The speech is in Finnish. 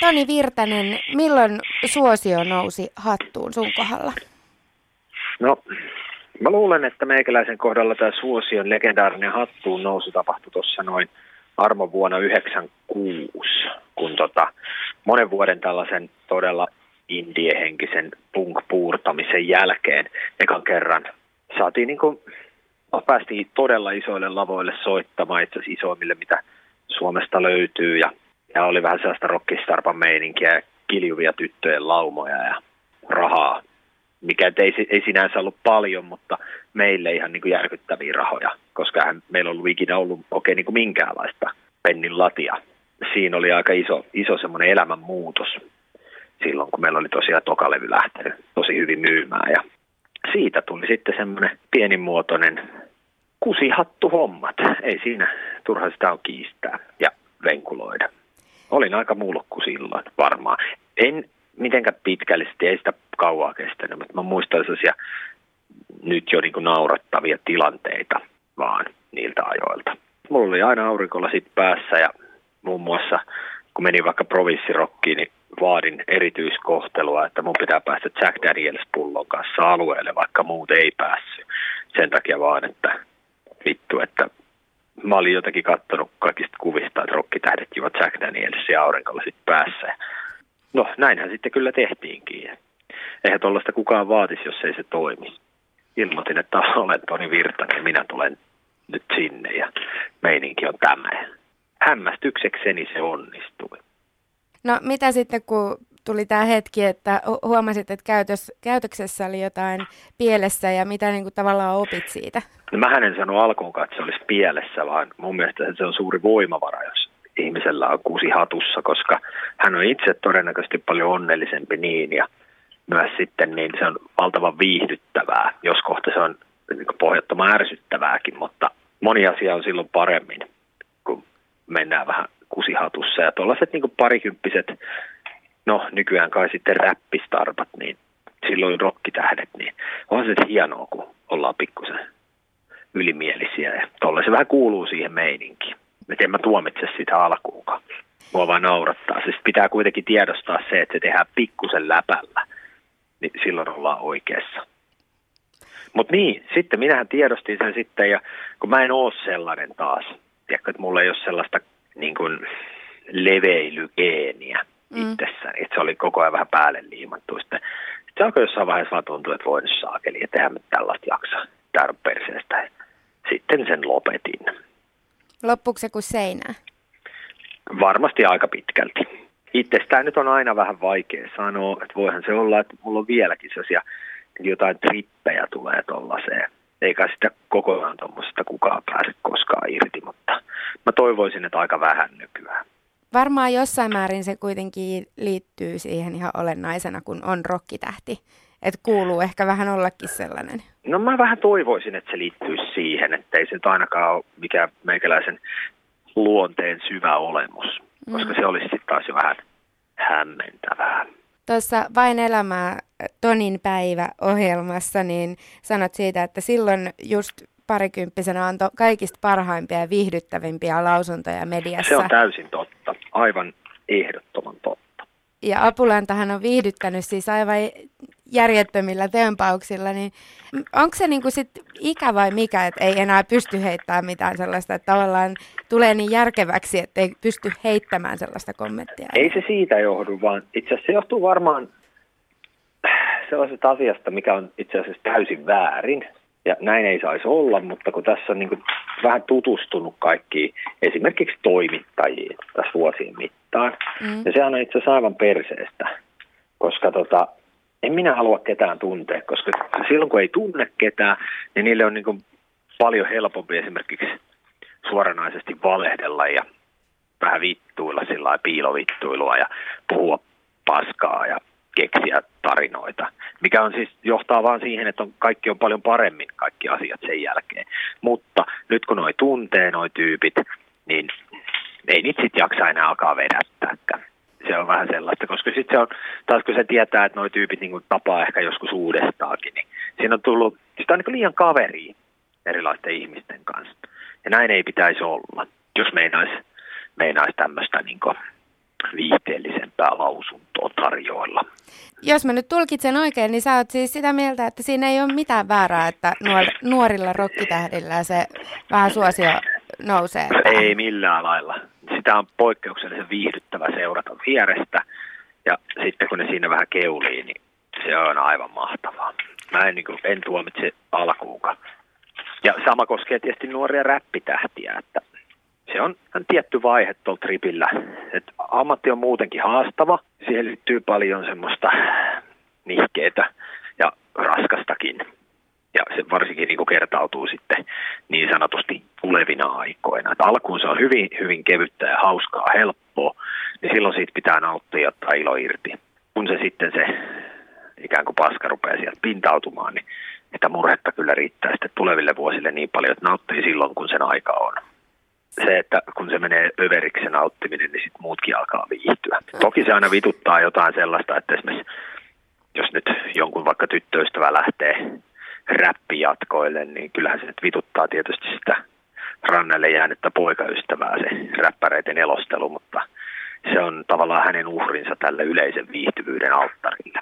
Toni Virtanen, milloin suosio nousi hattuun sun kohdalla? No, mä luulen, että meikäläisen kohdalla tämä suosion legendaarinen hattuun nousu tapahtui tuossa noin armo vuonna 1996, kun tota, monen vuoden tällaisen todella indiehenkisen punk-puurtamisen jälkeen ekan kerran saatiin niin kuin, no, päästiin todella isoille lavoille soittamaan, itse asiassa isoimmille, mitä Suomesta löytyy ja, ja oli vähän sellaista rockistarpan meininkiä kiljuvia tyttöjen laumoja ja rahaa, mikä ei, ei sinänsä ollut paljon, mutta meille ihan niin kuin järkyttäviä rahoja, koska hän, meillä on ollut ikinä ollut oikein niin kuin minkäänlaista pennin latia. Siinä oli aika iso, iso semmoinen elämänmuutos silloin, kun meillä oli tosiaan tokalevy lähtenyt tosi hyvin myymään. Ja siitä tuli sitten semmoinen pienimuotoinen kusihattuhommat. Ei siinä turha sitä on kiistää ja venkuloida. Olin aika mulkku silloin varmaan. En mitenkään pitkällisesti, ei sitä kauaa kestänyt, mutta mä muistan sellaisia nyt jo niin naurattavia tilanteita vaan niiltä ajoilta. Mulla oli aina aurinkolla sit päässä ja muun muassa kun menin vaikka provinssirokkiin, niin vaadin erityiskohtelua, että mun pitää päästä Jack Daniels-pullon kanssa alueelle, vaikka muut ei päässyt. Sen takia vaan, että vittu, että mä olin jotenkin katsonut kaikista kuvista, että rokkitähdet juovat Jack Danielsia aurinkolla sitten päässä. No näinhän sitten kyllä tehtiinkin. Eihän tuollaista kukaan vaatisi, jos ei se toimi. Ilmoitin, että olen Toni Virtanen ja minä tulen nyt sinne ja meininki on tämä. Hämmästyksekseni se onnistui. No mitä sitten, kun tuli tämä hetki, että huomasit, että käytös, käytöksessä oli jotain pielessä ja mitä niin kuin tavallaan opit siitä? No mä en sano alkuunkaan, että se olisi pielessä, vaan mun mielestä se on suuri voimavara, jos ihmisellä on kuusi hatussa, koska hän on itse todennäköisesti paljon onnellisempi niin ja myös sitten niin se on valtavan viihdyttävää, jos kohta se on niin pohjattoman ärsyttävääkin, mutta moni asia on silloin paremmin, kun mennään vähän kusihatussa. Ja tuollaiset niin parikymppiset, no nykyään kai sitten räppistarpat, niin silloin rokkitähdet, niin on se hienoa, kun ollaan pikkusen ylimielisiä. Ja tolle se vähän kuuluu siihen meininkiin. Et en mä tuomitse sitä alkuunkaan. Mua vaan naurattaa. Siis pitää kuitenkin tiedostaa se, että se tehdään pikkusen läpällä. Niin silloin ollaan oikeassa. Mutta niin, sitten minähän tiedostin sen sitten, ja kun mä en oo sellainen taas. Tiedätkö, että mulla ei ole sellaista niin kuin leveilygeeniä mm. itsessäni. Että se oli koko ajan vähän päälle liimattu. Sitten, sitten se alkoi jossain vaiheessa vaan tuntua, että voin saakeli, että eihän me tällaista jaksa käydä perseestä. Sitten sen lopetin. Loppuuko se kuin seinää? Varmasti aika pitkälti. Itsestään nyt on aina vähän vaikea sanoa, että voihan se olla, että mulla on vieläkin sellaisia jotain trippejä tulee tuollaiseen. Eikä sitä kokonaan tuommoisesta kukaan pääse koskaan irti, mutta mä toivoisin, että aika vähän nykyään. Varmaan jossain määrin se kuitenkin liittyy siihen ihan olennaisena, kun on rokkitähti. Että kuuluu ehkä vähän ollakin sellainen. No mä vähän toivoisin, että se liittyy siihen, että ei se nyt ainakaan ole mikään meikäläisen luonteen syvä olemus. Mm. Koska se olisi sitten taas jo vähän hämmentävää. Tuossa Vain elämää Tonin päivä-ohjelmassa, niin sanot siitä, että silloin just parikymppisenä antoi kaikista parhaimpia ja viihdyttävimpiä lausuntoja mediassa. Se on täysin totta, aivan ehdottoman totta. Ja Apulantahan on viihdyttänyt siis aivan järjettömillä tempauksilla, niin onko se niinku sit ikä vai mikä, että ei enää pysty heittämään mitään sellaista, että tavallaan tulee niin järkeväksi, että ei pysty heittämään sellaista kommenttia? Ei se siitä johdu, vaan itse asiassa se johtuu varmaan sellaisesta asiasta, mikä on itse asiassa täysin väärin. Ja näin ei saisi olla, mutta kun tässä on niin kuin vähän tutustunut kaikkiin esimerkiksi toimittajiin tässä vuosien mittaan, mm. ja sehän on itse asiassa aivan perseestä, koska tota, en minä halua ketään tuntea, koska silloin kun ei tunne ketään, niin niille on niin kuin paljon helpompi esimerkiksi suoranaisesti valehdella ja vähän vittuilla sillä piilovittuilua ja puhua paskaa ja keksiä tarinoita, mikä on siis johtaa vaan siihen, että on, kaikki on paljon paremmin kaikki asiat sen jälkeen. Mutta nyt kun noi tuntee noi tyypit, niin ei niitä sitten jaksa enää alkaa vedättääkään. Se on vähän sellaista, koska sitten se on, taas kun se tietää, että noi tyypit niin tapaa ehkä joskus uudestaakin, niin siinä on tullut, sitä on niin liian kaveri erilaisten ihmisten kanssa. Ja näin ei pitäisi olla, jos meinaisi meinais tämmöistä niin viihteellisempää lausuntoa tarjoilla. Jos mä nyt tulkitsen oikein, niin sä oot siis sitä mieltä, että siinä ei ole mitään väärää, että nuorilla rokkitähdillä se vähän suosio nousee. Ei millään lailla. Sitä on poikkeuksellisen viihdyttävä seurata vierestä. Ja sitten kun ne siinä vähän keulii, niin se on aivan mahtavaa. Mä en, niin kuin, en tuomitse alkuukaan. Ja sama koskee tietysti nuoria räppitähtiä, että se on, tietty vaihe tuolla tripillä. Et ammatti on muutenkin haastava. Siihen liittyy paljon semmoista nihkeitä ja raskastakin. Ja se varsinkin niin kertautuu sitten niin sanotusti tulevina aikoina. Et alkuun se on hyvin, hyvin kevyttä ja hauskaa, helppoa, niin silloin siitä pitää nauttia ja ilo irti. Kun se sitten se ikään kuin paska rupeaa sieltä pintautumaan, niin sitä murhetta kyllä riittää sitten tuleville vuosille niin paljon, että nauttii silloin, kun sen aika on. Se, että kun se menee överiksi se nauttiminen, niin sitten muutkin alkaa viihtyä. Toki se aina vituttaa jotain sellaista, että esimerkiksi jos nyt jonkun vaikka tyttöystävä lähtee räppijatkoille, niin kyllähän se nyt vituttaa tietysti sitä rannelle jäänyttä poikaystävää se räppäreiden elostelu, mutta se on tavallaan hänen uhrinsa tälle yleisen viihtyvyyden alttarille.